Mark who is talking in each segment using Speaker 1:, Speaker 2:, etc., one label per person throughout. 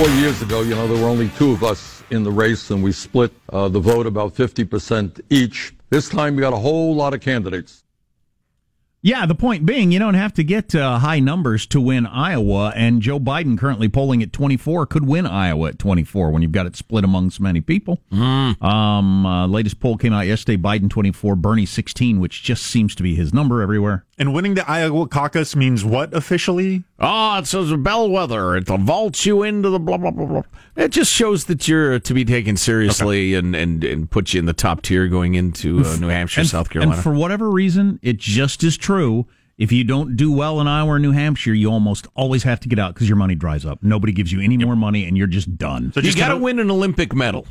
Speaker 1: Four years ago, you know, there were only two of us in the race, and we split uh, the vote about 50% each. This time, we got a whole lot of candidates.
Speaker 2: Yeah, the point being, you don't have to get uh, high numbers to win Iowa, and Joe Biden, currently polling at 24, could win Iowa at 24 when you've got it split among so many people.
Speaker 3: Mm.
Speaker 2: Um, uh, latest poll came out yesterday: Biden 24, Bernie 16, which just seems to be his number everywhere.
Speaker 4: And winning the Iowa caucus means what officially?
Speaker 3: Oh, it says a bellwether. It vaults you into the blah blah blah blah. It just shows that you're to be taken seriously okay. and, and and puts you in the top tier going into uh, New Hampshire,
Speaker 2: and,
Speaker 3: South Carolina.
Speaker 2: And for whatever reason, it just is true. If you don't do well in Iowa or New Hampshire, you almost always have to get out because your money dries up. Nobody gives you any yep. more money, and you're just done.
Speaker 3: So you got to win an Olympic medal.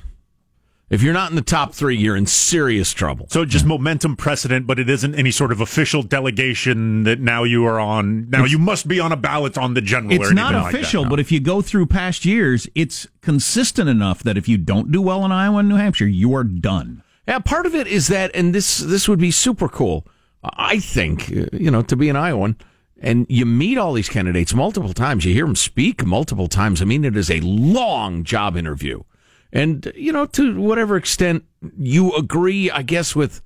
Speaker 3: If you're not in the top three, you're in serious trouble.
Speaker 4: So just momentum precedent, but it isn't any sort of official delegation that now you are on. Now it's, you must be on a ballot on the general.
Speaker 2: It's not official,
Speaker 4: like
Speaker 2: but if you go through past years, it's consistent enough that if you don't do well in Iowa and New Hampshire, you are done.
Speaker 3: Yeah, part of it is that, and this this would be super cool. I think you know to be an Iowan and you meet all these candidates multiple times. You hear them speak multiple times. I mean, it is a long job interview. And, you know, to whatever extent you agree, I guess, with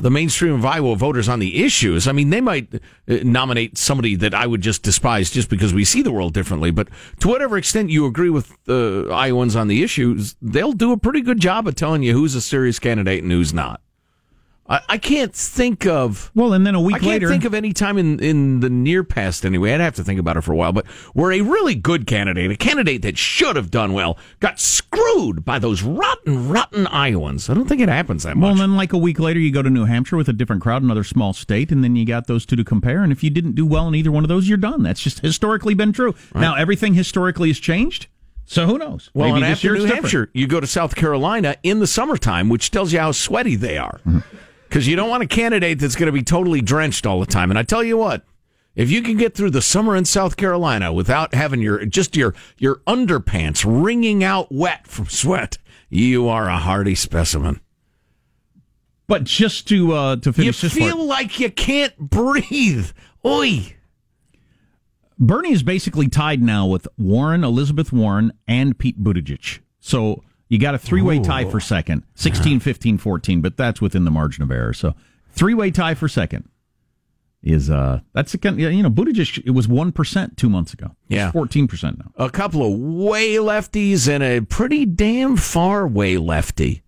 Speaker 3: the mainstream of Iowa voters on the issues. I mean, they might uh, nominate somebody that I would just despise just because we see the world differently. But to whatever extent you agree with the uh, Iowans on the issues, they'll do a pretty good job of telling you who's a serious candidate and who's not. I, I can't think of.
Speaker 2: Well, and then a week
Speaker 3: I can't
Speaker 2: later,
Speaker 3: think of any time in in the near past. Anyway, I'd have to think about it for a while. But where a really good candidate, a candidate that should have done well, got screwed by those rotten, rotten Iowans. I don't think it happens that much.
Speaker 2: Well, and then like a week later, you go to New Hampshire with a different crowd, another small state, and then you got those two to compare. And if you didn't do well in either one of those, you're done. That's just historically been true. Right. Now everything historically has changed. So who knows?
Speaker 3: Well, Maybe and after New Hampshire, you go to South Carolina in the summertime, which tells you how sweaty they are. Mm-hmm because you don't want a candidate that's going to be totally drenched all the time. And I tell you what, if you can get through the summer in South Carolina without having your just your your underpants wringing out wet from sweat, you are a hardy specimen.
Speaker 2: But just to uh, to finish,
Speaker 3: you feel
Speaker 2: part,
Speaker 3: like you can't breathe. Oi.
Speaker 2: Bernie is basically tied now with Warren, Elizabeth Warren, and Pete Buttigieg. So you got a three way tie for second 16, 15, 14, but that's within the margin of error. So three way tie for second is uh that's a you know Buttigieg it was one percent two months ago.
Speaker 3: Yeah,
Speaker 2: fourteen percent now.
Speaker 3: A couple of way lefties and a pretty damn far way lefty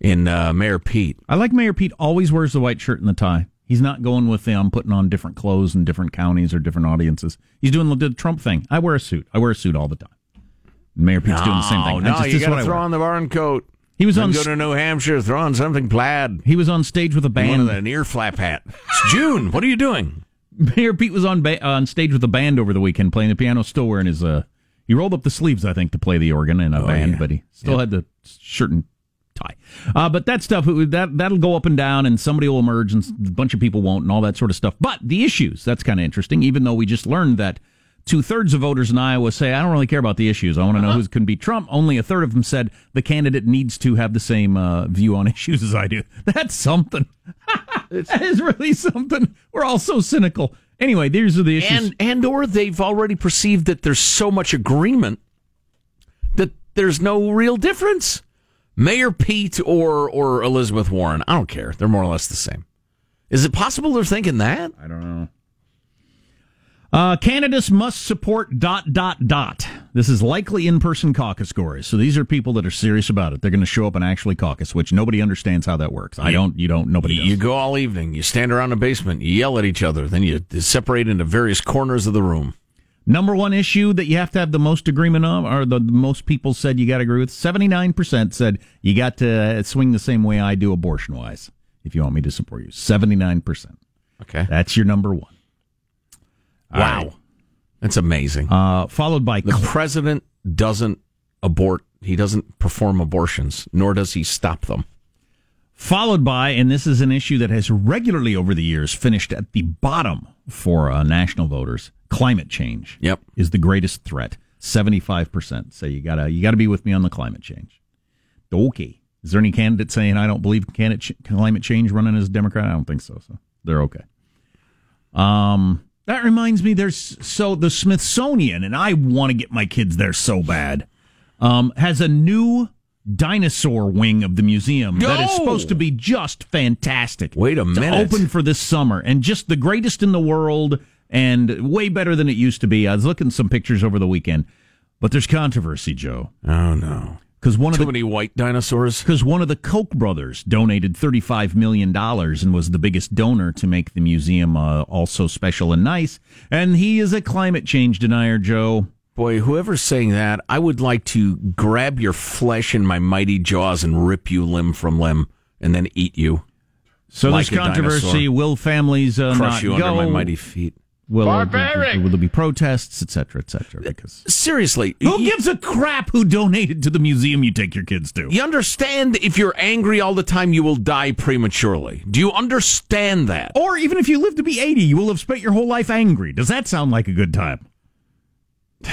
Speaker 3: in uh, Mayor Pete.
Speaker 2: I like Mayor Pete. Always wears the white shirt and the tie. He's not going with them putting on different clothes in different counties or different audiences. He's doing the Trump thing. I wear a suit. I wear a suit all the time. Mayor Pete's
Speaker 3: no,
Speaker 2: doing the same thing.
Speaker 3: No, just, you got to throw on the barn coat.
Speaker 2: He was on.
Speaker 3: Go to New Hampshire, throw on something plaid.
Speaker 2: He was on stage with a band.
Speaker 3: One of an ear flap hat. It's June. What are you doing?
Speaker 2: Mayor Pete was on ba- on stage with a band over the weekend playing the piano, still wearing his. Uh, he rolled up the sleeves, I think, to play the organ in a oh, band, yeah. but he still yep. had the shirt and tie. Uh, but that stuff that that'll go up and down, and somebody will emerge, and a bunch of people won't, and all that sort of stuff. But the issues that's kind of interesting. Even though we just learned that Two thirds of voters in Iowa say, I don't really care about the issues. I want to know uh-huh. who can beat Trump. Only a third of them said the candidate needs to have the same uh, view on issues as I do. That's something. that is really something. We're all so cynical. Anyway, these are the issues.
Speaker 3: And, and or they've already perceived that there's so much agreement that there's no real difference. Mayor Pete or or Elizabeth Warren, I don't care. They're more or less the same. Is it possible they're thinking that?
Speaker 2: I don't know. Uh, candidates must support dot dot dot. This is likely in-person caucus scores. So these are people that are serious about it. They're going to show up and actually caucus, which nobody understands how that works. I don't. You don't. Nobody. Does.
Speaker 3: You go all evening. You stand around the basement. You yell at each other. Then you separate into various corners of the room.
Speaker 2: Number one issue that you have to have the most agreement on, or the, most people said you got to agree with. Seventy nine percent said you got to swing the same way I do abortion wise. If you want me to support you, seventy nine percent.
Speaker 3: Okay.
Speaker 2: That's your number one.
Speaker 3: Wow.
Speaker 2: Right.
Speaker 3: That's amazing.
Speaker 2: Uh, followed by
Speaker 3: the president doesn't abort. He doesn't perform abortions, nor does he stop them.
Speaker 2: Followed by, and this is an issue that has regularly over the years finished at the bottom for uh, national voters. Climate change.
Speaker 3: Yep.
Speaker 2: is the greatest threat. Seventy five percent say you gotta you gotta be with me on the climate change. Okay. Is there any candidate saying I don't believe climate change running as a Democrat? I don't think so. So they're okay. Um, that reminds me, there's so the Smithsonian, and I want to get my kids there so bad. Um, has a new dinosaur wing of the museum that is supposed to be just fantastic.
Speaker 3: Wait a minute.
Speaker 2: open for this summer and just the greatest in the world and way better than it used to be. I was looking at some pictures over the weekend, but there's controversy, Joe.
Speaker 3: Oh no.
Speaker 2: Because one
Speaker 3: Too
Speaker 2: of the
Speaker 3: many white dinosaurs.
Speaker 2: because one of the Koch brothers donated $35 million and was the biggest donor to make the museum uh, also special and nice. And he is a climate change denier, Joe.
Speaker 3: Boy, whoever's saying that, I would like to grab your flesh in my mighty jaws and rip you limb from limb and then eat you.
Speaker 2: So
Speaker 3: Like
Speaker 2: there's
Speaker 3: a
Speaker 2: controversy.
Speaker 3: dinosaur.
Speaker 2: Will families uh,
Speaker 3: Crush
Speaker 2: not
Speaker 3: you
Speaker 2: go?
Speaker 3: under my mighty feet.
Speaker 2: Will, Barbaric. will there be protests, etc., cetera, et cetera? Because
Speaker 3: Seriously.
Speaker 2: who
Speaker 3: you,
Speaker 2: gives a crap who donated to the museum you take your kids to?
Speaker 3: you understand if you're angry all the time, you will die prematurely. Do you understand that?
Speaker 2: Or even if you live to be 80, you will have spent your whole life angry. Does that sound like a good time?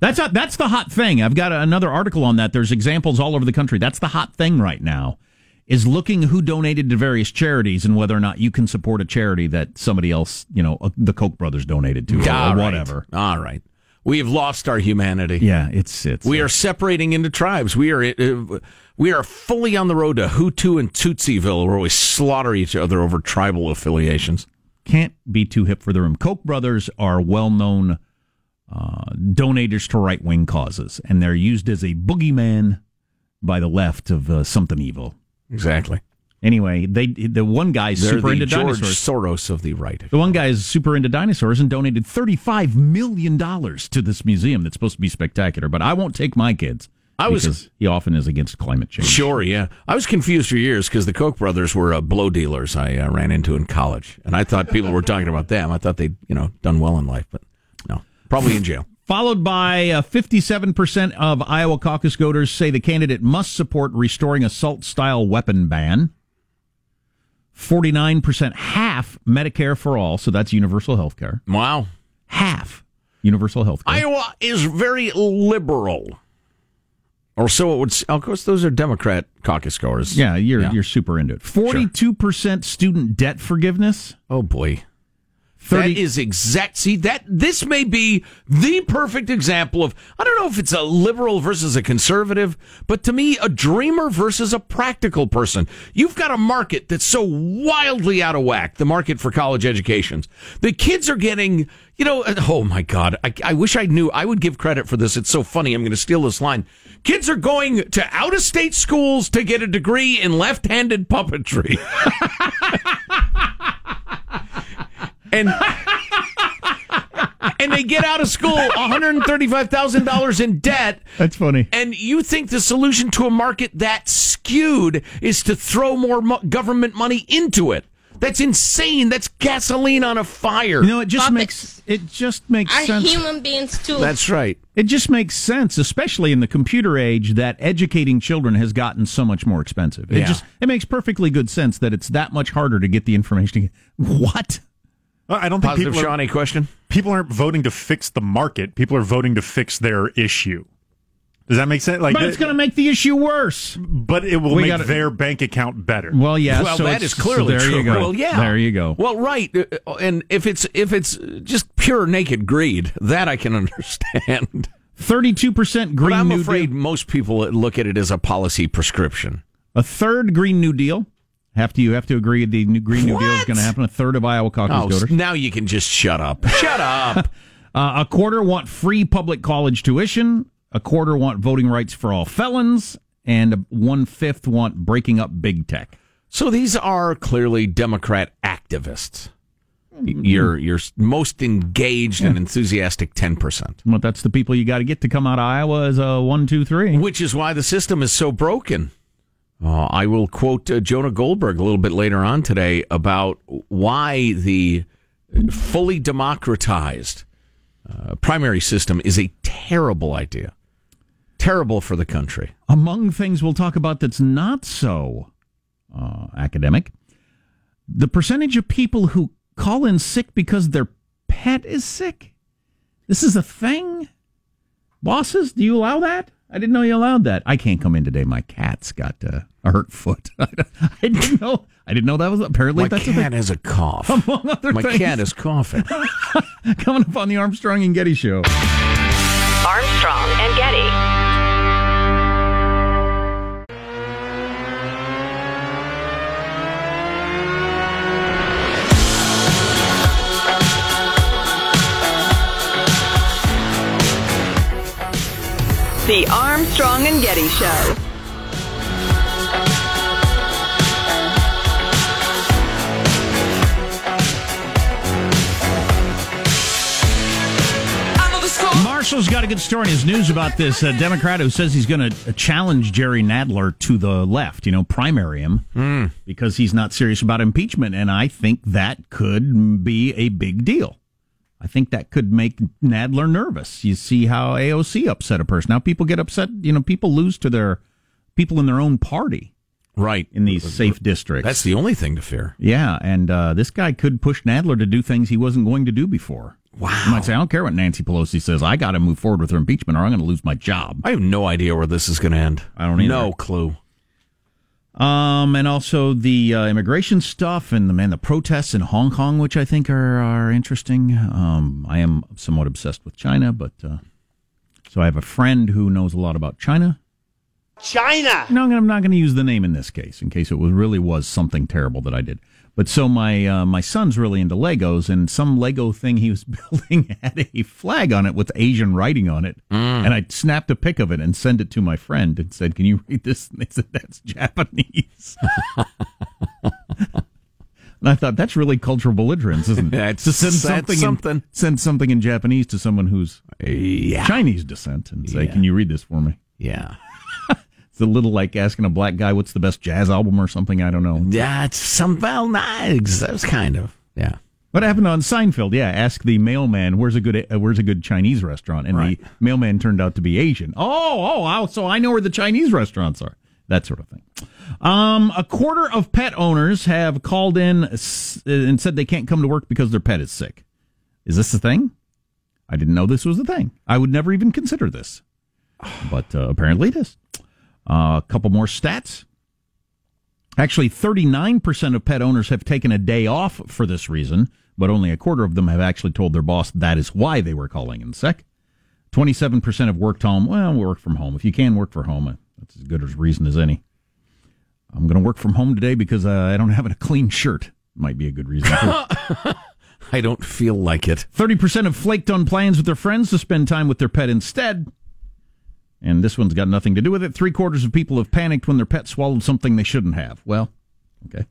Speaker 2: That's a, that's the hot thing. I've got another article on that. There's examples all over the country. That's the hot thing right now. Is looking who donated to various charities and whether or not you can support a charity that somebody else, you know, uh, the Koch brothers donated to or,
Speaker 3: All
Speaker 2: or
Speaker 3: right.
Speaker 2: whatever.
Speaker 3: All right. We have lost our humanity.
Speaker 2: Yeah, it's it's
Speaker 3: We
Speaker 2: uh,
Speaker 3: are separating into tribes. We are uh, we are fully on the road to Hutu and Tutsiville, where we slaughter each other over tribal affiliations.
Speaker 2: can't be too hip for the room. Koch brothers are well known uh, donators to right wing causes, and they're used as a boogeyman by the left of uh, something evil.
Speaker 3: Exactly.
Speaker 2: Anyway, they the one guy's
Speaker 3: They're
Speaker 2: super
Speaker 3: the
Speaker 2: into
Speaker 3: George
Speaker 2: dinosaurs.
Speaker 3: Soros of the right.
Speaker 2: The one guy is super into dinosaurs and donated thirty-five million dollars to this museum that's supposed to be spectacular. But I won't take my kids.
Speaker 3: I was-
Speaker 2: he often is against climate change.
Speaker 3: Sure, yeah. I was confused for years because the Koch brothers were uh, blow dealers I uh, ran into in college, and I thought people were talking about them. I thought they'd you know done well in life, but no, probably in jail.
Speaker 2: Followed by uh, 57% of Iowa caucus voters say the candidate must support restoring assault style weapon ban. 49% half Medicare for all, so that's universal health care.
Speaker 3: Wow,
Speaker 2: Half universal health care.
Speaker 3: Iowa is very liberal, or so it would. Of course, those are Democrat caucus goers.
Speaker 2: yeah, you're
Speaker 3: Yeah.
Speaker 2: you're super into it. 42% student debt forgiveness.
Speaker 3: Oh boy.
Speaker 2: 30
Speaker 3: that is exact. See that this may be the perfect example of. I don't know if it's a liberal versus a conservative, but to me, a dreamer versus a practical person. You've got a market that's so wildly out of whack. The market for college educations. The kids are getting. You know. Uh, oh my God. I, I wish I knew. I would give credit for this. It's so funny. I'm going to steal this line. Kids are going to out of state schools to get a degree in left handed puppetry. and and they get out of school $135,000 in debt.
Speaker 2: That's funny.
Speaker 3: And you think the solution to a market that skewed is to throw more mo- government money into it? That's insane. That's gasoline on a fire.
Speaker 2: You know, it just
Speaker 5: Puppets
Speaker 2: makes it just makes
Speaker 5: are
Speaker 2: sense.
Speaker 5: human beings too.
Speaker 3: That's right.
Speaker 2: It just makes sense, especially in the computer age, that educating children has gotten so much more expensive. It
Speaker 3: Yeah.
Speaker 2: just it makes perfectly good sense that it's that much harder to get the information. What?
Speaker 4: I don't think
Speaker 3: Positive
Speaker 4: people are,
Speaker 3: Shawnee question.
Speaker 4: people aren't voting to fix the market. People are voting to fix their issue. Does that make sense? Like,
Speaker 2: But it's going to make the issue worse.
Speaker 4: but it will
Speaker 2: We
Speaker 4: make
Speaker 2: gotta-
Speaker 4: their bank account better.
Speaker 2: Well, yeah.
Speaker 3: well,
Speaker 2: so
Speaker 3: that
Speaker 2: it's-
Speaker 3: is clearly
Speaker 2: so there
Speaker 3: true.
Speaker 2: You go.
Speaker 3: Well, yeah.
Speaker 2: There you go.
Speaker 3: Well, right. Uh, And if it's if it's just pure naked greed, that I can understand.
Speaker 2: Thirty-two percent Green
Speaker 3: But I'm
Speaker 2: New
Speaker 3: afraid
Speaker 2: Deal.
Speaker 3: most people look at it as a policy prescription.
Speaker 2: A third Green New Deal. Have to you have to agree the new Green New Deal is going to happen? A third of Iowa caucus
Speaker 3: Oh,
Speaker 2: voters.
Speaker 3: now you can just shut up. Shut up.
Speaker 2: Uh, a quarter want free public college tuition. A quarter want voting rights for all felons, and one fifth want breaking up big tech.
Speaker 3: So these are clearly Democrat activists. your your most engaged and enthusiastic ten percent.
Speaker 2: Well, that's the people you got to get to come out of Iowa as a one, two, three.
Speaker 3: Which is why the system is so broken. Uh, I will quote uh, Jonah Goldberg a little bit later on today about why the fully democratized uh, primary system is a terrible idea. Terrible for the country.
Speaker 2: Among things we'll talk about that's not so uh, academic, the percentage of people who call in sick because their pet is sick. This is a thing. Bosses, do you allow that? I didn't know you allowed that. I can't come in today. My cat's got uh, a hurt foot. I didn't know. I didn't know that was apparently
Speaker 3: My
Speaker 2: that's
Speaker 3: cat has a cough.
Speaker 2: among other
Speaker 3: My
Speaker 2: things.
Speaker 3: cat is coughing.
Speaker 2: coming up on the Armstrong and Getty show.
Speaker 5: Armstrong and Getty. The Armstrong and Getty Show.
Speaker 2: Marshall's got a good story in his news about this uh, Democrat who says he's going to challenge Jerry Nadler to the left, you know, primary him because he's not serious about impeachment. And I think that could be a big deal. I think that could make Nadler nervous. You see how AOC upset a person. Now people get upset, you know, people lose to their people in their own party
Speaker 3: right.
Speaker 2: in these safe districts.
Speaker 3: That's the only thing to fear.
Speaker 2: Yeah, and uh, this guy could push Nadler to do things he wasn't going to do before.
Speaker 3: Wow.
Speaker 2: You might say, I don't care what Nancy Pelosi says. I got to move forward with her impeachment or I'm going to lose my job.
Speaker 3: I have no idea where this is going to end.
Speaker 2: I don't either.
Speaker 3: No clue.
Speaker 2: Um, and also the uh, immigration stuff and the man, the protests in Hong Kong, which I think are, are interesting. Um, I am somewhat obsessed with China, but uh, so I have a friend who knows a lot about China.
Speaker 6: China.
Speaker 2: No, I'm not going to use the name in this case, in case it was really was something terrible that I did. But so my uh, my son's really into Legos, and some Lego thing he was building had a flag on it with Asian writing on it, and I snapped a pic of it and sent it to my friend and said, "Can you read this?" And they said, "That's Japanese." and I thought that's really cultural belligerence, isn't it?
Speaker 3: That's-
Speaker 2: to send something,
Speaker 3: something.
Speaker 2: In, send something in Japanese to someone who's
Speaker 3: Yeah.
Speaker 2: Chinese descent and say,
Speaker 3: Yeah.
Speaker 2: "Can you read this for me?"
Speaker 3: Yeah.
Speaker 2: It's a little like asking a black guy what's the best jazz album or something. I don't know.
Speaker 3: Yeah, it's some well, nice. That was kind of yeah.
Speaker 2: What happened on Seinfeld? Yeah, ask the mailman where's a good uh, where's a good Chinese restaurant, and
Speaker 3: Right.
Speaker 2: the mailman turned out to be Asian. Oh, oh, so I know where the Chinese restaurants are. That sort of thing. Um, a quarter of pet owners have called in and said they can't come to work because their pet is sick. Is this a thing? I didn't know this was a thing. I would never even consider this, but uh, apparently it is. Uh, a couple more stats. Actually, 39% of pet owners have taken a day off for this reason, but only a quarter of them have actually told their boss that is why they were calling in sick. 27% have worked home. Well, work from home. If you can work from home, that's as good a reason as any. I'm going to work from home today because uh, I don't have a clean shirt. Might be a good reason.
Speaker 3: I don't feel like it.
Speaker 2: 30% have flaked on plans with their friends to spend time with their pet instead. And this one's got nothing to do with it. Three quarters of people have panicked when their pet swallowed something they shouldn't have. Well, okay.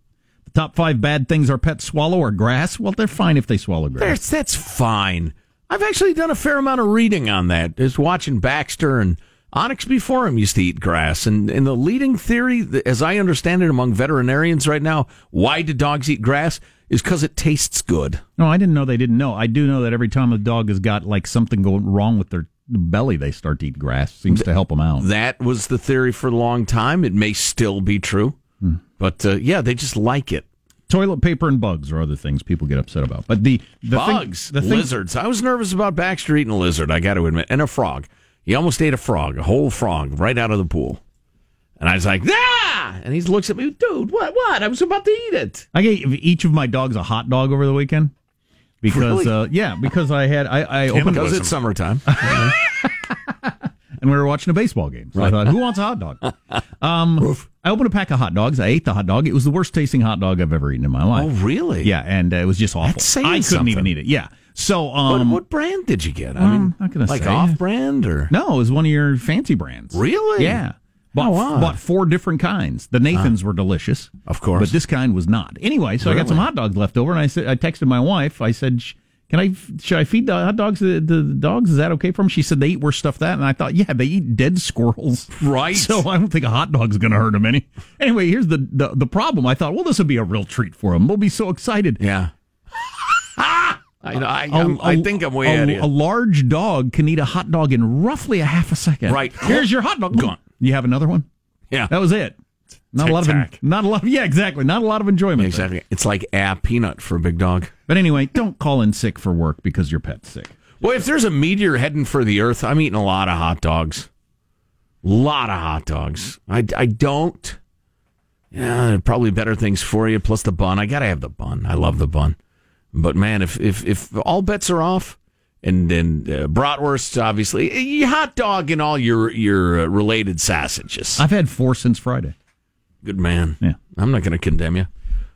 Speaker 2: The top five bad things our pets swallow are grass. Well, they're fine if they swallow grass.
Speaker 3: That's, that's fine. I've actually done a fair amount of reading on that. Just watching Baxter and Onyx before him used to eat grass. And, and the leading theory, as I understand it among veterinarians right now, why do dogs eat grass is because it tastes good.
Speaker 2: No, I didn't know they didn't know. I do know that every time a dog has got like something going wrong with their belly, they start to eat grass. Seems to help them out.
Speaker 3: That was the theory for a long time. It may still be true. But uh, yeah, they just like it.
Speaker 2: Toilet paper and bugs are other things people get upset about. But the, the thing-
Speaker 3: Bugs,
Speaker 2: the thing-
Speaker 3: lizards. I was nervous about Baxter eating a lizard, I got to admit, and a frog. He almost ate a frog, a whole frog, right out of the pool. And I was like, ah! And he looks at me, dude, what, what? I was about to eat it.
Speaker 2: I gave each of my dogs a hot dog over the weekend because
Speaker 3: Really?
Speaker 2: uh, yeah, because I had I, I opened
Speaker 3: Because it's summertime.
Speaker 2: and we were watching a baseball game. So I thought, who wants a hot dog? Um, I opened a pack of hot dogs. I ate the hot dog. It was the worst tasting hot dog I've ever eaten in my life.
Speaker 3: oh, really?
Speaker 2: Yeah, and uh, it was just awful.
Speaker 3: That's saying
Speaker 2: I couldn't
Speaker 3: something.
Speaker 2: even eat it. Yeah. So
Speaker 3: What,
Speaker 2: um,
Speaker 3: what brand did you get? I mean,
Speaker 2: not gonna
Speaker 3: like
Speaker 2: say.
Speaker 3: off brand or?
Speaker 2: no, it was one of your fancy brands.
Speaker 3: Really?
Speaker 2: Yeah. Bought,
Speaker 3: Oh, wow.
Speaker 2: bought four different kinds. The Nathans ah. were delicious,
Speaker 3: Of course.
Speaker 2: but this kind was not. Anyway, so I got some hot dogs left over, and I said, I texted my wife. I said, "Can I? Should I feed the hot dogs to the, the dogs? Is that okay for them?" She said, "They eat worse stuff than that." And I thought, "Yeah, they eat dead squirrels,
Speaker 3: Right.
Speaker 2: So I don't think a hot dog's going to hurt them any." Anyway, here's the, the the problem. I thought, well, this would be a real treat for them. They'll be so excited.
Speaker 3: Yeah. I, I, I'm- I think I'm way
Speaker 2: a, a
Speaker 3: of you.
Speaker 2: large dog can eat a hot dog in roughly a half a second.
Speaker 3: Right.
Speaker 2: Here's your hot dog.
Speaker 3: Gone.
Speaker 2: You have another one?
Speaker 3: Yeah.
Speaker 2: That was it. Not a lot of
Speaker 4: Tic-tac.
Speaker 2: not a lot. Of, yeah, exactly. Not a lot of enjoyment. there.
Speaker 3: Exactly. It's like a peanut for a big dog.
Speaker 2: But anyway, don't call in sick for work because your pet's sick.
Speaker 3: Well, if there's a meteor heading for the Earth, I'm eating a lot of hot dogs. a lot of hot dogs. I, I don't. Yeah, probably better things for you. Plus the bun. I gotta have the bun. I love the bun. But man, if if if all bets are off, and then uh, bratwurst, obviously, hot dog and all your your uh, related sausages.
Speaker 2: I've had four since Friday.
Speaker 3: Good man.
Speaker 2: Yeah.
Speaker 3: I'm not going to condemn you.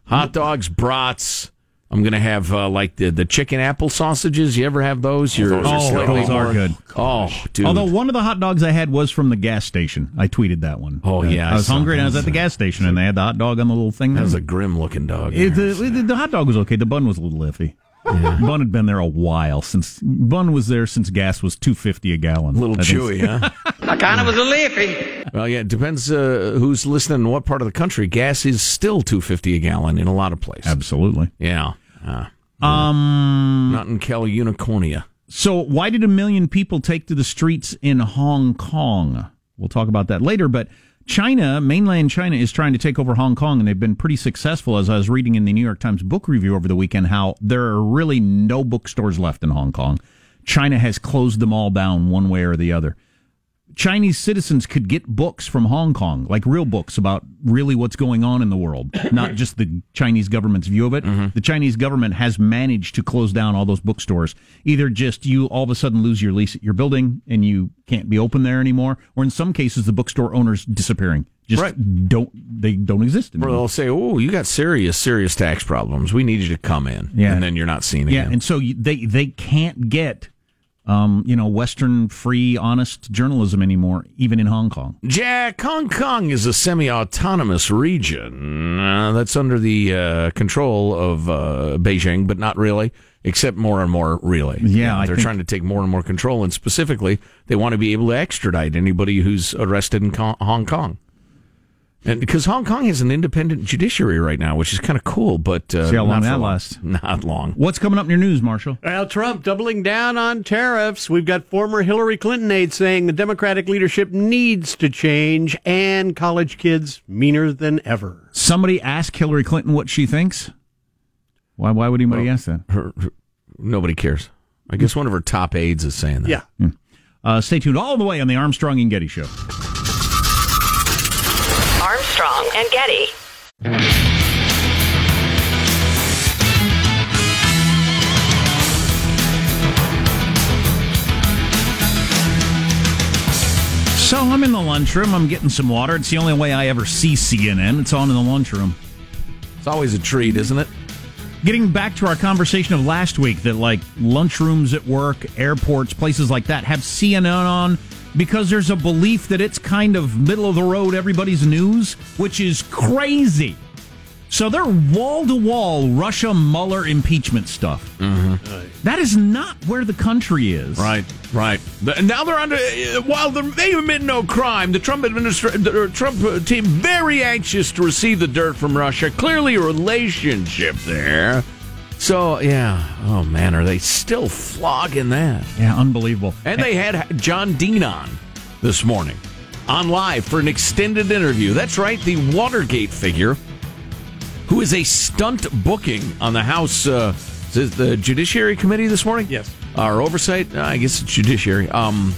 Speaker 3: Hot dogs, brats. I'm going to have uh, like the the chicken apple sausages. You ever have those? You're,
Speaker 2: those are
Speaker 3: you're
Speaker 2: so
Speaker 3: slightly
Speaker 2: good. Those are good.
Speaker 3: Oh, dude.
Speaker 2: Although one of the hot dogs I had was from the gas station. I tweeted that one.
Speaker 3: Oh,
Speaker 2: Uh,
Speaker 3: yeah,
Speaker 2: I
Speaker 3: I
Speaker 2: was hungry and I was at the gas station and they had the hot dog on the little thing.
Speaker 3: that was a grim looking dog.
Speaker 2: It- the, the, the hot dog was okay. The bun was a little iffy. Bun had been there a while since Bun was there since gas was two fifty a gallon.
Speaker 3: a little
Speaker 2: I think.
Speaker 3: chewy, huh?
Speaker 6: I kind of was a leafy.
Speaker 3: well, yeah, it depends uh, who's listening in what part of the country. Gas is still two fifty a gallon in a lot of places.
Speaker 2: Absolutely.
Speaker 3: Yeah, uh,
Speaker 2: Um.
Speaker 3: not in Cal Unicornia.
Speaker 2: So, why did a million people take to the streets in Hong Kong? We'll talk about that later. But China, mainland China, is trying to take over Hong Kong, and they've been pretty successful. As I was reading in the New York Times book review over the weekend, how there are really no bookstores left in Hong Kong. China has closed them all down one way or the other. Chinese citizens could get books from Hong Kong, like real books about really what's going on in the world, not just the Chinese government's view of it. Mm-hmm. The Chinese government has managed to close down all those bookstores. Either just you all of a sudden lose your lease at your building and you can't be open there anymore, or in some cases the bookstore owners disappearing. Just
Speaker 3: Right.
Speaker 2: don't they don't exist
Speaker 3: Or
Speaker 2: anymore.
Speaker 3: they'll say, "Oh, you got serious, serious tax problems. We need you to come in."
Speaker 2: Yeah.
Speaker 3: and then you're not seen again.
Speaker 2: Yeah, and so they they can't get um, you know Western free honest journalism anymore, even in Hong Kong.
Speaker 3: Jack, Hong Kong is a semi-autonomous region uh, that's under the uh, control of uh, Beijing, but not really, except more and more really.
Speaker 2: Yeah,
Speaker 3: they're
Speaker 2: think-
Speaker 3: trying to take more and more control, and specifically, they want to be able to extradite anybody who's arrested in Hong Kong. And because Hong Kong has an independent judiciary right now, which is kind of cool, but uh,
Speaker 2: See how long that lasts.
Speaker 3: Not long.
Speaker 2: What's coming up in your news, Marshall?
Speaker 7: Well, Trump doubling down on tariffs. We've got former Hillary Clinton aides saying the Democratic leadership needs to change, and college kids meaner than ever.
Speaker 2: Somebody ask Hillary Clinton what she thinks. Why? Why would anybody ask that?
Speaker 3: Her, her- nobody cares. I guess one of her top aides is saying that.
Speaker 7: Yeah.
Speaker 2: Uh, stay tuned all the way on the Armstrong and Getty Show.
Speaker 5: Armstrong and Getty.
Speaker 2: So I'm in the lunchroom. I'm getting some water. It's the only way I ever see CNN. It's on in the lunchroom.
Speaker 3: It's always a treat, isn't it?
Speaker 2: Getting back to our conversation of last week that like lunchrooms at work, airports, places like that have CNN on because there's a belief that it's kind of middle of the road everybody's news, which is crazy. So they're wall to wall Russia Mueller impeachment stuff. That is not where the country is.
Speaker 3: Right, right. Now they're under. uh, While the- they admit no crime, the Trump administration, the uh, Trump uh, team, very anxious to receive the dirt from Russia. Clearly, a relationship there. So yeah. Oh man, are they still flogging that?
Speaker 2: Yeah, unbelievable.
Speaker 3: And they had John Dean on this morning, on live for an extended interview. That's right, the Watergate figure, who is a stunt booking on the House, uh, the Judiciary Committee this morning.
Speaker 7: Yes.
Speaker 3: Our oversight, uh, I guess it's Judiciary. Um,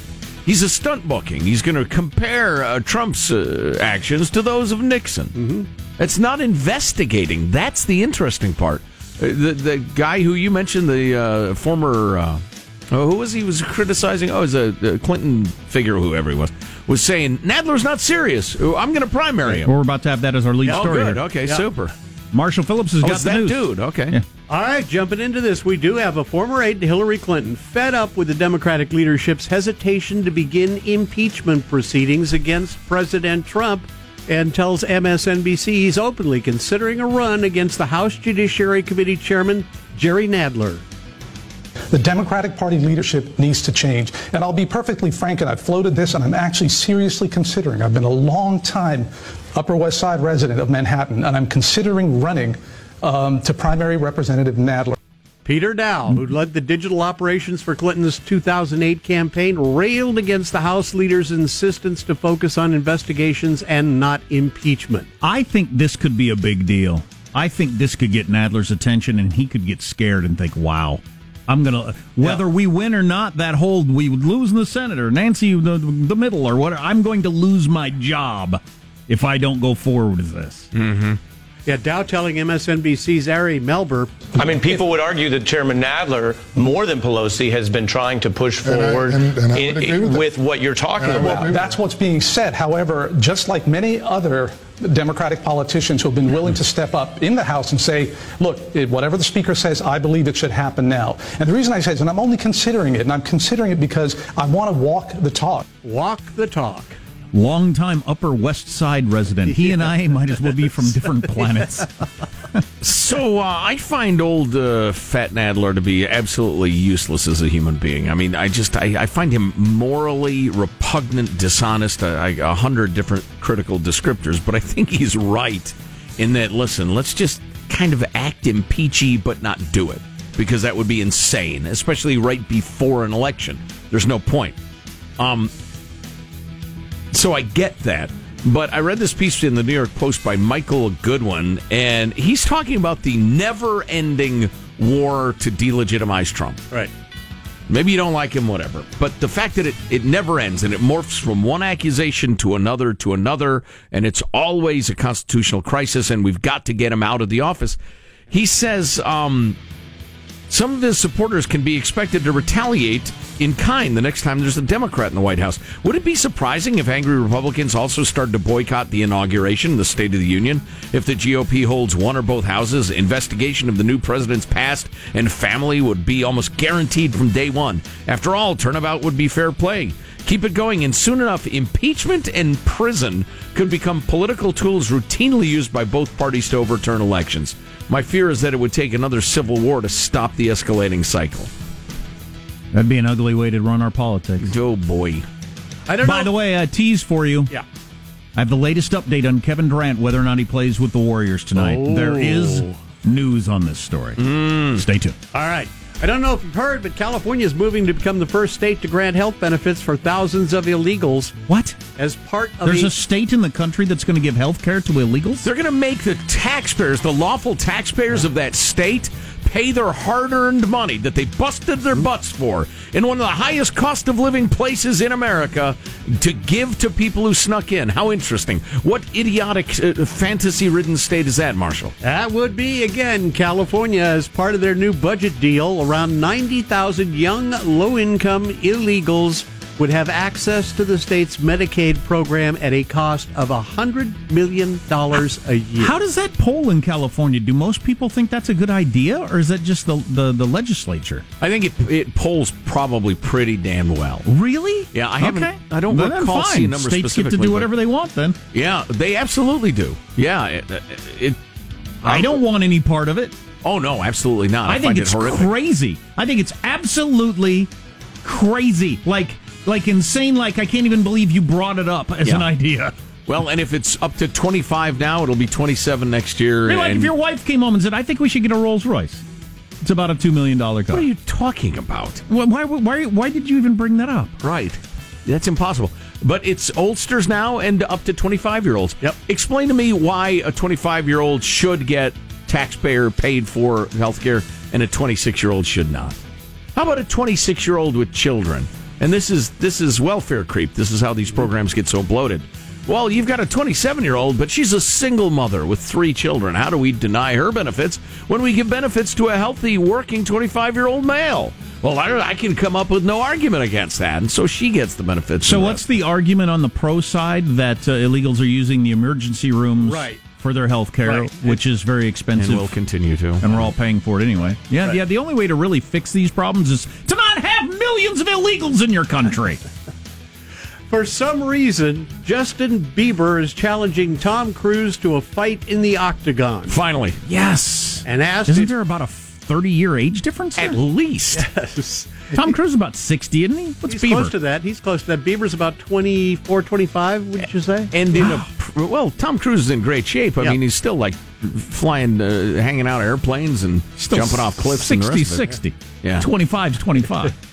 Speaker 3: he's a stunt booking. He's going to compare uh, Trump's uh, actions to those of Nixon. Mm-hmm. It's not investigating. That's the interesting part. Uh, the the guy who you mentioned, the uh, former. Uh, Oh, who was he was criticizing? Oh, it was a, a Clinton figure, whoever he was, was saying Nadler's not serious. Oh, I'm going to primary him.
Speaker 2: We're about to have that as our lead
Speaker 3: oh,
Speaker 2: story.
Speaker 3: good.
Speaker 2: here.
Speaker 3: Okay, super.
Speaker 2: Marshall Phillips has
Speaker 3: Oh,
Speaker 2: got
Speaker 3: it's
Speaker 2: the
Speaker 3: that
Speaker 2: news.
Speaker 3: dude. Okay.
Speaker 2: Yeah.
Speaker 7: All right, jumping into this, we do have a former aide to Hillary Clinton fed up with the Democratic leadership's hesitation to begin impeachment proceedings against President Trump and tells MSNBC he's openly considering a run against the House Judiciary Committee Chairman Jerry Nadler.
Speaker 8: The Democratic Party leadership needs to change. And I'll be perfectly frank, and I've floated this, and I'm actually seriously considering. I've been a long time Upper West Side resident of Manhattan, and I'm considering running um, to primary Representative Nadler.
Speaker 7: Peter Daou, who led the digital operations for Clinton's 2008 campaign, railed against the House leader's insistence to focus on investigations and not impeachment.
Speaker 2: I think this could be a big deal. I think this could get Nadler's attention, and he could get scared and think, "Wow, I'm gonna whether yeah. we win or not that hold we would lose in the Senate or Nancy the, the middle or whatever. I'm going to lose my job if I don't go forward with this."
Speaker 7: Mm-hmm. Yeah, Daou telling MSNBC's Ari Melber.
Speaker 9: I mean, people would argue that Chairman Nadler, more than Pelosi, has been trying to push forward
Speaker 8: and I, and, and
Speaker 9: in,
Speaker 8: with,
Speaker 9: with what you're talking about.
Speaker 8: That's what's being said. However, just like many other Democratic politicians who have been willing to step up in the House and say, look, whatever the Speaker says, I believe it should happen now. And the reason I say this, and I'm only considering it, and I'm considering it because I want to walk the talk.
Speaker 7: Walk the talk
Speaker 2: longtime Upper West Side resident. He and I might as well be from different planets.
Speaker 3: so uh, I find old uh, Fat Nadler to be absolutely useless as a human being. I mean, I just I, I find him morally repugnant, dishonest, a, a hundred different critical descriptors. But I think he's right in that. Listen, let's just kind of act impeachy, but not do it because that would be insane, especially right before an election. There's no point. Um, so I get that. But I read this piece in the New York Post by Michael Goodwin, and he's talking about the never ending war to delegitimize Trump.
Speaker 7: Right.
Speaker 3: Maybe you don't like him, whatever. But the fact that it, it never ends and it morphs from one accusation to another to another, and it's always a constitutional crisis, and we've got to get him out of the office. He says um, some of his supporters can be expected to retaliate in kind the next time there's a Democrat in the White House. Would it be surprising if angry Republicans also started to boycott the inauguration, the State of the Union? If the GOP holds one or both houses, investigation of the new president's past and family would be almost guaranteed from day one. After all, turnabout would be fair play. Keep it going, and soon enough, impeachment and prison could become political tools routinely used by both parties to overturn elections. My fear is that it would take another civil war to stop the escalating cycle.
Speaker 2: That'd be an ugly way to run our politics.
Speaker 3: Oh boy!
Speaker 2: I don't. By know. the way, a tease for you.
Speaker 7: Yeah.
Speaker 2: I have the latest update on Kevin Durant, whether or not he plays with the Warriors tonight. Oh. There is news on this story.
Speaker 3: Mm.
Speaker 2: Stay tuned.
Speaker 7: All right. I don't know if you've heard, but California is moving to become the first state to grant health benefits for thousands of illegals.
Speaker 2: What?
Speaker 7: As part of
Speaker 2: There's a, a state in the country that's going to give health care to illegals?
Speaker 3: They're going to make the taxpayers, the lawful taxpayers of that state, pay their hard earned money that they busted their butts for in one of the highest cost of living places in America to give to people who snuck in. How interesting. What idiotic, uh, fantasy ridden state is that, Marshall?
Speaker 7: That would be, again, California as part of their new budget deal. Around 90,000 young, low income illegals would have access to the state's Medicaid program at a cost of $100 million a year.
Speaker 2: How does that poll in California? Do most people think that's a good idea, or is that just the, the, the legislature?
Speaker 3: I think it, it polls probably pretty damn well.
Speaker 2: Really?
Speaker 3: Yeah, I haven't.
Speaker 2: Okay.
Speaker 3: I don't
Speaker 2: well,
Speaker 3: recall seeing numbers
Speaker 2: States get to do whatever they want then.
Speaker 3: Yeah, they absolutely do. Yeah, it, it
Speaker 2: I don't want any part of it.
Speaker 3: Oh no, absolutely not. I,
Speaker 2: I think
Speaker 3: it's
Speaker 2: it crazy. I think it's absolutely crazy. Like like insane. Like I can't even believe you brought it up as yeah. an idea.
Speaker 3: Well, and if it's up to 25 now, it'll be 27 next year.
Speaker 2: Like if your wife came home and said, "I think we should get a Rolls Royce." It's about a two million dollar car.
Speaker 3: What are you talking about?
Speaker 2: Why, why, why did you even bring that up?
Speaker 3: Right, that's impossible. But it's oldsters now and up to 25 year olds.
Speaker 7: Yep.
Speaker 3: Explain to me why a 25 year old should get taxpayer paid for health care and a 26 year old should not. How about a 26 year old with children? And this is this is welfare creep. This is how these programs get so bloated. Well, you've got a 27 year old, but she's a single mother with three children. How do we deny her benefits when we give benefits to a healthy, working 25 year old male? Well, I, I, can come up with no argument against that, and so she gets the benefits.
Speaker 2: So, what's the argument on the pro side that uh, illegals are using the emergency rooms
Speaker 7: right.
Speaker 2: for their health care,
Speaker 7: Right.
Speaker 2: which is very expensive.
Speaker 3: And will continue to.
Speaker 2: and we're all paying for it anyway. Yeah,
Speaker 7: Right.
Speaker 2: yeah. The only way to really fix these problems is to not have millions of illegals in your country.
Speaker 7: For some reason, Justin Bieber is challenging Tom Cruise to a fight in the octagon.
Speaker 3: Finally.
Speaker 2: yes.
Speaker 7: And asked
Speaker 2: Isn't
Speaker 7: if-
Speaker 2: there about a thirty-year age difference?
Speaker 3: At
Speaker 2: there?
Speaker 3: least.
Speaker 2: Tom Cruise is about sixty, isn't he? What's
Speaker 7: He's
Speaker 2: Bieber?
Speaker 7: close to that. He's close to that. Bieber's about 24, 25, would you say?
Speaker 3: And in a well, Tom Cruise is in great shape. I
Speaker 7: Yeah.
Speaker 3: mean, he's still like flying, uh, hanging out of airplanes and jumping off cliffs.
Speaker 2: 60,
Speaker 3: and the rest of it.
Speaker 2: 60.
Speaker 3: Yeah.
Speaker 2: 25 to 25.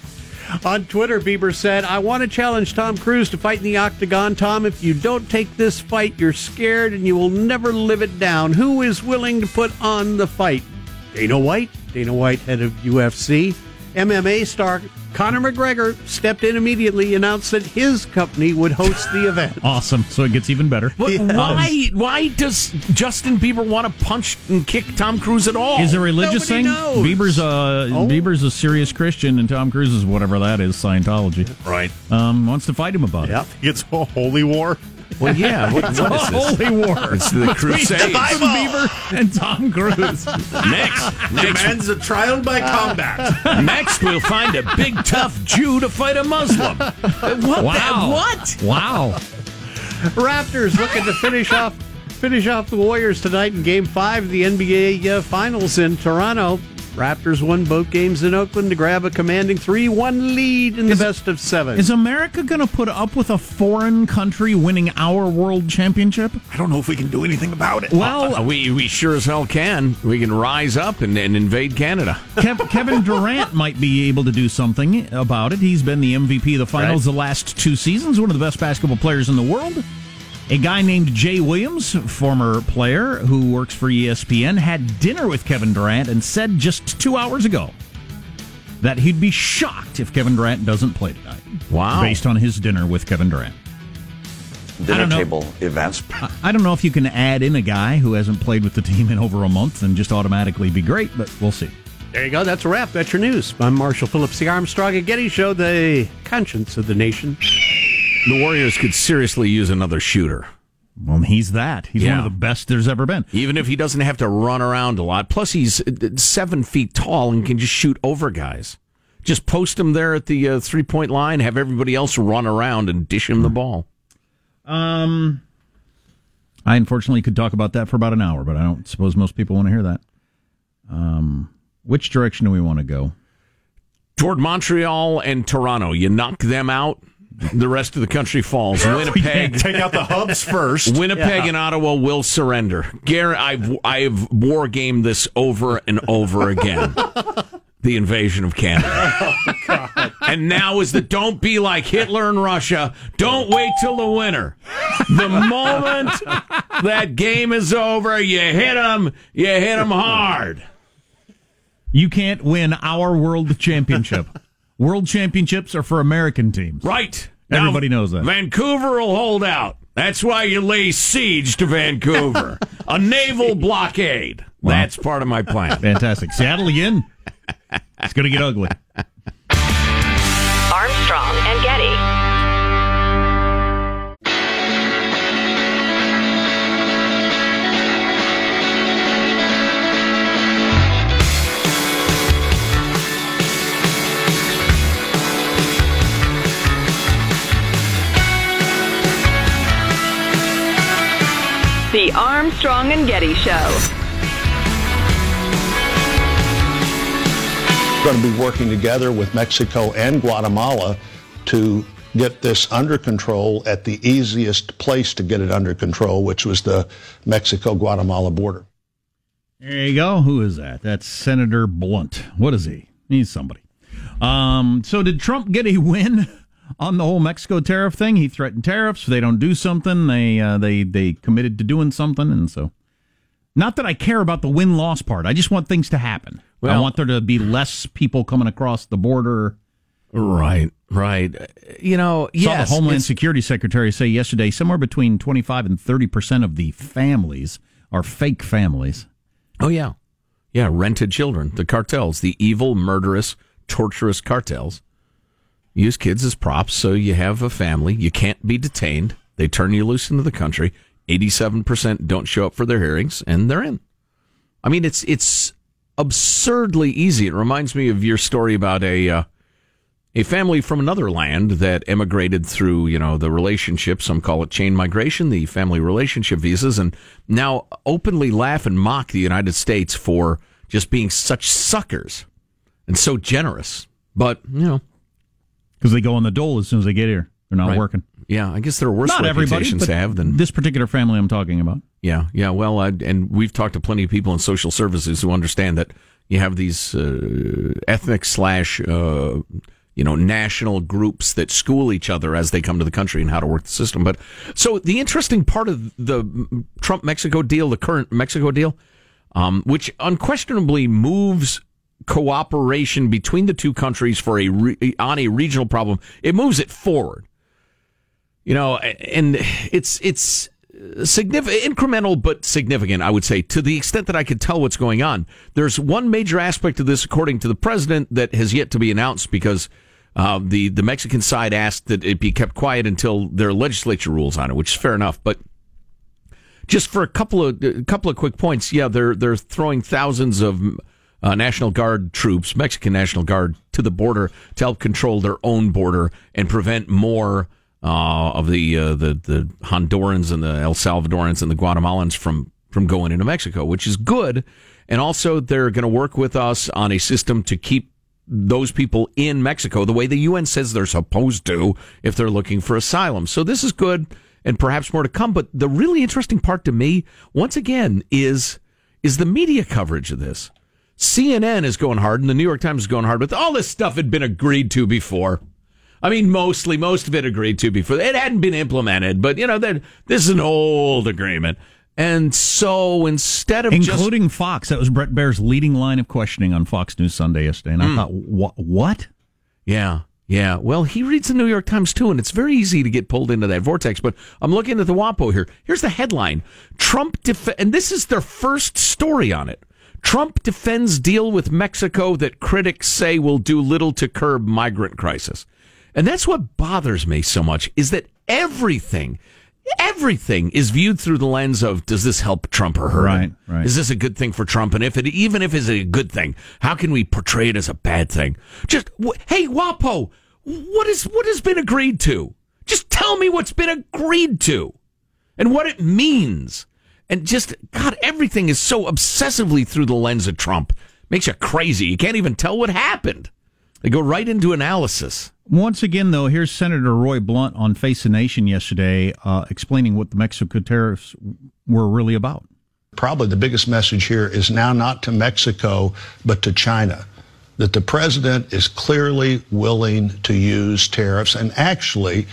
Speaker 7: On Twitter, Bieber said, I want to challenge Tom Cruise to fight in the octagon. Tom, if you don't take this fight, you're scared and you will never live it down. Who is willing to put on the fight? Dana White, Dana White, head of UFC. MMA star Conor McGregor stepped in immediately, announced that his company would host the event.
Speaker 2: awesome. So it gets even better.
Speaker 3: But
Speaker 7: Yes.
Speaker 3: why? Why does Justin Bieber want to punch and kick Tom Cruise at all?
Speaker 2: Is a religious
Speaker 7: Nobody
Speaker 2: thing?
Speaker 7: knows.
Speaker 2: Bieber's a
Speaker 7: Oh.
Speaker 2: Bieber's a serious Christian, and Tom Cruise is whatever that is, Scientology.
Speaker 4: Right.
Speaker 2: Um, wants to fight him about
Speaker 7: Yep.
Speaker 4: It's a holy war.
Speaker 3: Well, yeah. What, what is
Speaker 2: it.
Speaker 3: this?
Speaker 2: Holy war.
Speaker 3: It's the Crusades.
Speaker 2: Justin Bieber and Tom Cruise.
Speaker 3: Next, next,
Speaker 4: Demands a trial by combat.
Speaker 3: next, we'll find a big tough Jew to fight a Muslim. What?
Speaker 2: Wow.
Speaker 3: The, what?
Speaker 2: Wow.
Speaker 7: Raptors looking to finish off finish off the Warriors tonight in Game Five of the NBA uh, Finals in Toronto. Raptors won both games in Oakland to grab a commanding three-one lead in the best of seven.
Speaker 2: Is America going to put up with a foreign country winning our world championship?
Speaker 4: I don't know if we can do anything about it.
Speaker 2: Well,
Speaker 3: Uh, we we sure as hell can. We can rise up and, and invade Canada.
Speaker 2: Kev- Kevin Durant might be able to do something about it. He's been the MVP of the finals the last two seasons, one of the best basketball players in the world. A guy named Jay Williams, former player who works for ESPN, had dinner with Kevin Durant and said just two hours ago that he'd be shocked if Kevin Durant doesn't play tonight.
Speaker 3: Wow.
Speaker 2: Based on his dinner with Kevin Durant.
Speaker 10: dinner table events.
Speaker 2: I- I don't know if you can add in a guy who hasn't played with the team in over a month and just automatically be great, but we'll see.
Speaker 7: there you go. That's a wrap. That's your news. I'm Marshall Phillips, the Armstrong and Getty Show, the conscience of the nation.
Speaker 3: The Warriors could seriously use another shooter.
Speaker 2: Well, he's that. He's one of the best there's ever been.
Speaker 3: Even if he doesn't have to run around a lot. Plus, he's uh, seven feet tall and can just shoot over guys. Just post him there at the uh, three point line, have everybody else run around and dish him the ball.
Speaker 2: Um, I unfortunately could talk about that for about an hour, but I don't suppose most people want to hear that. Um, which direction do we want to go?
Speaker 3: Toward Montreal and Toronto, you knock them out, the rest of the country falls. Winnipeg.
Speaker 4: Take out the hubs first.
Speaker 3: Winnipeg and Ottawa will surrender. I've I've war gamed this over and over again. the invasion of Canada. Oh, and now is the don't be like Hitler in Russia. Don't wait till the winter. The moment that game is over, you hit them. You hit them hard.
Speaker 2: You can't win our world championship. World championships are for American teams.
Speaker 3: Right.
Speaker 2: Everybody knows that.
Speaker 3: Vancouver will hold out. That's why you lay siege to Vancouver. A naval blockade. That's part of my plan.
Speaker 2: Fantastic. Seattle again. It's going to get ugly.
Speaker 5: Armstrong and Getty. The Armstrong and Getty Show.
Speaker 11: We're going to be working together with Mexico and Guatemala to get this under control at the easiest place to get it under control, which was the Mexico Guatemala border.
Speaker 2: There you go. Who is that? That's Senator Blunt. What is he? He's somebody. Um, so did Trump get a win on the whole Mexico tariff thing? He threatened tariffs. If they don't do something, they uh, they they committed to doing something, and so. Not that I care about the win loss part. I just want things to happen. I want there to be less people coming across the border.
Speaker 3: Right, right. You know,
Speaker 2: Saw the Homeland Security Secretary say yesterday somewhere between 25 and 30 percent of the families are fake families.
Speaker 3: Oh yeah, yeah. Rented children, the cartels, the evil, murderous, torturous cartels use kids as props. So you have a family. You can't be detained. They turn you loose into the country. 87% don't show up for their hearings, and they're in. I mean, it's it's absurdly easy. It reminds me of your story about a uh, a family from another land that emigrated through, you know, the relationship. Some call it chain migration, the family relationship visas, and now openly laugh and mock the United States for just being such suckers and so generous. But you know,
Speaker 2: because they go on the dole as soon as they get here, they're not
Speaker 3: Right.
Speaker 2: working.
Speaker 3: yeah, I guess there are worse
Speaker 2: Not
Speaker 3: reputations to have than
Speaker 2: this particular family I'm talking about.
Speaker 3: Yeah, yeah. Well, I, and we've talked to plenty of people in social services who understand that you have these uh, ethnic slash uh, you know national groups that school each other as they come to the country and how to work the system. But so the interesting part of the Trump Mexico deal, the current Mexico deal, um, which unquestionably moves cooperation between the two countries for a re- on a regional problem, it moves it forward you know, and it's it's significant, incremental, but significant. I would say to the extent that I could tell what's going on. There's one major aspect of this, according to the president, that has yet to be announced because uh, the the Mexican side asked that it be kept quiet until their legislature rules on it, which is fair enough. But just for a couple of a couple of quick points, yeah, they're they're throwing thousands of uh, National Guard troops, Mexican National Guard, to the border to help control their own border and prevent more uh, of the uh, the the Hondurans and the El Salvadorans and the Guatemalans from from going into Mexico, which is good. And also, they're going to work with us on a system to keep those people in Mexico the way the UN says they're supposed to if they're looking for asylum. So this is good, and perhaps more to come. But the really interesting part to me, once again, is is the media coverage of this. CNN is going hard, and the New York Times is going hard, but all this stuff had been agreed to before. I mean, mostly, most of it agreed to before. It hadn't been implemented, but you know, that this is an old agreement. And so instead of just
Speaker 2: Including Fox. That was Bret Baier's leading line of questioning on Fox News Sunday yesterday. And I
Speaker 3: Hmm.
Speaker 2: thought, what? what?
Speaker 3: Yeah, yeah. Well, he reads the New York Times too, and it's very easy to get pulled into that vortex. But I'm looking at the WAPO here. Here's the headline: Trump def- and this is their first story on it. Trump defends deal with Mexico that critics say will do little to curb migrant crisis. And that's what bothers me so much is that everything, everything is viewed through the lens of does this help Trump or hurt?
Speaker 2: Right, right.
Speaker 3: Is this a good thing for Trump? And if it, even if it's a good thing, how can we portray it as a bad thing? Just, hey, Wapo, what is, what has been agreed to? Just tell me what's been agreed to and what it means. And just, God, everything is so obsessively through the lens of Trump. Makes you crazy. You can't even tell what happened. They go right into analysis.
Speaker 2: Once again, though, here's Senator Roy Blunt on Face the Nation yesterday uh, explaining what the Mexico tariffs were really about.
Speaker 11: Probably the biggest message here is now not to Mexico, but to China. That the president is clearly willing to use tariffs. And actually,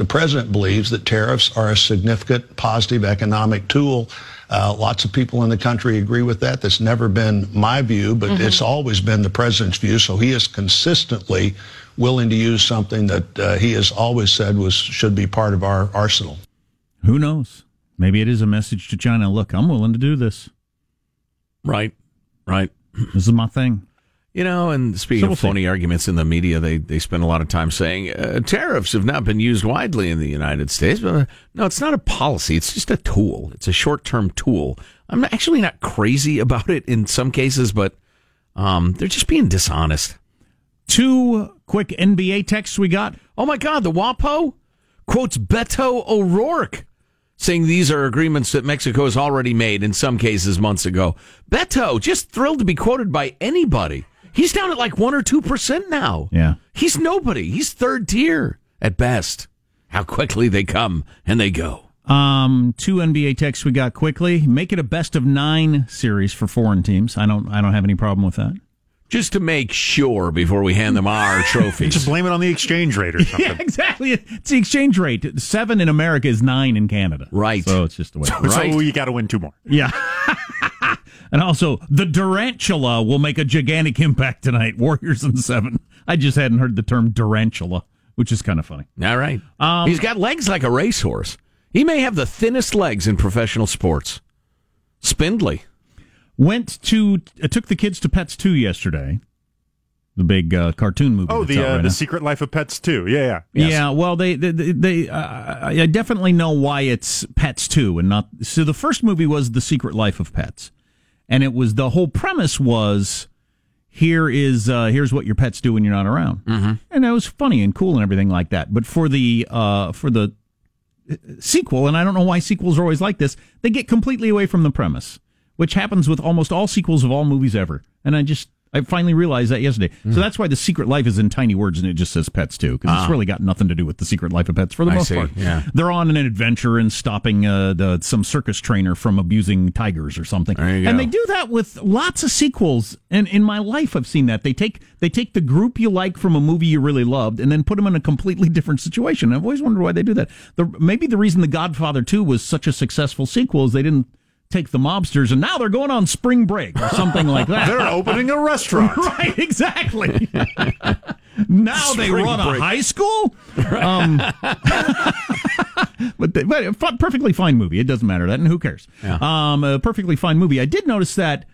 Speaker 11: the president believes that tariffs are a significant positive economic tool. Uh, lots of people in the country agree with that. That's never been my view, but
Speaker 12: Mhm.
Speaker 11: it's always been the president's view. So he is consistently willing to use something that uh, he has always said was should be part of our arsenal.
Speaker 2: Who knows? Maybe it is a message to China. Look, I'm willing to do this.
Speaker 3: Right, right.
Speaker 2: This is my thing.
Speaker 3: You know, and speaking
Speaker 2: So we'll
Speaker 3: of phony arguments in the media, they, they spend a lot of time saying uh, tariffs have not been used widely in the United States. But uh, no, it's not a policy. It's just a tool. It's a short term tool. I'm actually not crazy about it in some cases, but um, they're just being dishonest.
Speaker 2: Two quick NBA texts we got.
Speaker 3: Oh my God, the WAPO quotes Beto O'Rourke saying these are agreements that Mexico has already made in some cases months ago. Beto, just thrilled to be quoted by anybody. He's down at like 1 or 2% now.
Speaker 2: Yeah.
Speaker 3: He's nobody. He's third tier at best. How quickly they come and they go.
Speaker 2: Um, two NBA texts we got quickly. Make it a best of nine series for foreign teams. I don't. I don't have any problem with that.
Speaker 3: Just to make sure before we hand them our trophies.
Speaker 4: Just blame it on the exchange rate or something.
Speaker 2: Yeah, exactly. It's the exchange rate. Seven in America is nine in Canada.
Speaker 3: Right.
Speaker 2: So it's just the way.
Speaker 4: So, so you got to win two more.
Speaker 2: Yeah. and also, the Durantula will make a gigantic impact tonight. Warriors in seven. I just hadn't heard the term Durantula, which is kind of funny.
Speaker 3: All right.
Speaker 2: Um,
Speaker 3: He's got legs like a racehorse. He may have the thinnest legs in professional sports. Spindly.
Speaker 2: Went to uh, took the kids to Pets Two yesterday. The big uh, cartoon movie.
Speaker 4: Oh, the uh,
Speaker 2: right
Speaker 4: the
Speaker 2: now.
Speaker 4: Secret Life of Pets too. Yeah, yeah.
Speaker 2: Yeah, well, they they, they, they uh, I definitely know why it's Pets two and not. So the first movie was The Secret Life of Pets, and it was the whole premise was here is uh, here's what your pets do when you're not around, mm-hmm. and that was funny and cool and everything like that. But for the uh, for the uh, sequel, and I don't know why sequels are always like this, they get completely away from the premise, which happens with almost all sequels of all movies ever, and I just. I finally realized that yesterday.
Speaker 3: Mm.
Speaker 2: So that's why the Secret Life is in tiny words and it just says pets too, because
Speaker 3: Ah.
Speaker 2: it's really got nothing to do with the Secret Life of Pets for the
Speaker 3: I
Speaker 2: most
Speaker 3: see,
Speaker 2: part.
Speaker 3: yeah.
Speaker 2: They're on an adventure and stopping uh, the, some circus trainer from abusing tigers or something.
Speaker 3: There you
Speaker 2: and
Speaker 3: go.
Speaker 2: they do that with lots of sequels. And in my life, I've seen that. They take they take the group you like from a movie you really loved and then put them in a completely different situation. I've always wondered why they do that. The, maybe the reason The Godfather 2 was such a successful sequel is they didn't take the mobsters and now they're going on spring break or something like that.
Speaker 4: They're opening a restaurant.
Speaker 2: right, exactly. now they run
Speaker 3: break.
Speaker 2: a high school. Um, but, they, but a perfectly fine movie. It doesn't matter that, and who cares? Um, a perfectly fine movie. I did notice that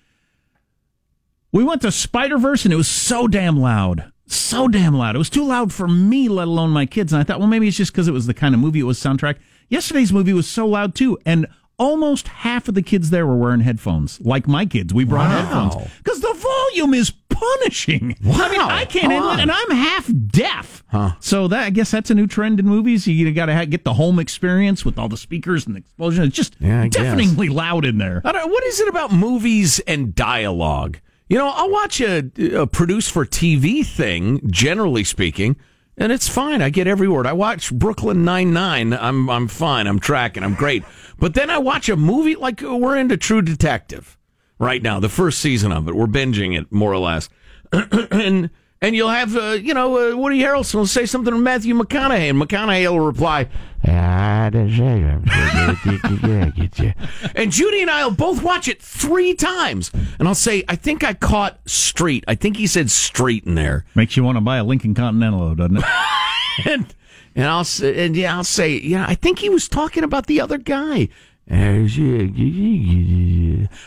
Speaker 2: we went to Spider Verse, and it was so damn loud. So damn loud. It was too loud for me, let alone my kids. And I thought, well, maybe it's just because it was the kind of movie it was soundtrack. Yesterday's movie was so loud too, and almost half of the kids there were wearing headphones, like my kids. We brought
Speaker 3: Wow.
Speaker 2: headphones because the volume is punishing. Wow. I mean, I can't it, and I'm half deaf. So that I guess that's a new trend in movies. You got to get the home experience with all the speakers and the explosion. It's just
Speaker 3: Yeah, I guess.
Speaker 2: deafeningly loud in there.
Speaker 3: I don't, what is it about movies and dialogue? You know, I'll watch a, a produce for TV thing, generally speaking, and it's fine. I get every word. I watch Brooklyn Nine Nine. I'm I'm fine. I'm tracking. I'm great. But then I watch a movie like uh, we're into True Detective right now. The first season of it, we're binging it more or less, and. And you'll have, uh, you know, uh, Woody Harrelson will say something to Matthew McConaughey, and McConaughey will reply, and Judy and I will both watch it three times. And I'll say, I think I caught street. I think he said street in there.
Speaker 2: Makes you want to buy a Lincoln Continental, doesn't it?
Speaker 3: And and I'll say, and yeah, I'll say, yeah, I think he was talking about the other guy.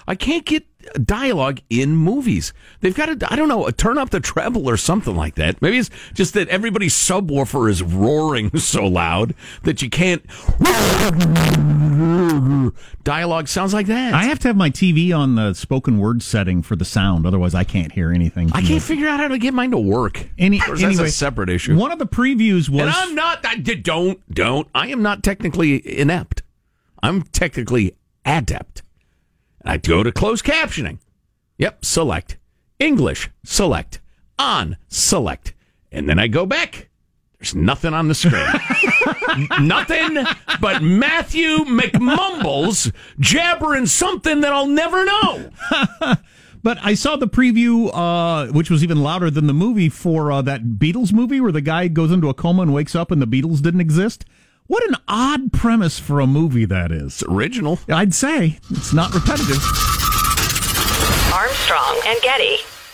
Speaker 3: I can't get dialogue in movies. They've got to, I don't know, turn up the treble or something like that. Maybe it's just that everybody's subwoofer is roaring so loud that you can't. Dialogue sounds like that.
Speaker 2: I have to have my TV on the spoken word setting for the sound, otherwise I can't hear anything.
Speaker 3: I can't figure out how to get mine to work.
Speaker 2: Any,
Speaker 3: course,
Speaker 2: anyway,
Speaker 3: that's a separate issue.
Speaker 2: One of the previews was
Speaker 3: and I'm not. I, don't don't. I am not technically inept. I'm technically adept. I go to closed captioning. Yep, select English. Select on. Select, and then I go back. There's nothing on the screen. nothing but Matthew McMumbles jabbering something that I'll never know.
Speaker 2: But I saw the preview, uh, which was even louder than the movie for uh, that Beatles movie where the guy goes into a coma and wakes up and the Beatles didn't exist. What an odd premise for a movie that is.
Speaker 3: Original.
Speaker 2: I'd say it's not repetitive.
Speaker 5: Armstrong and Getty.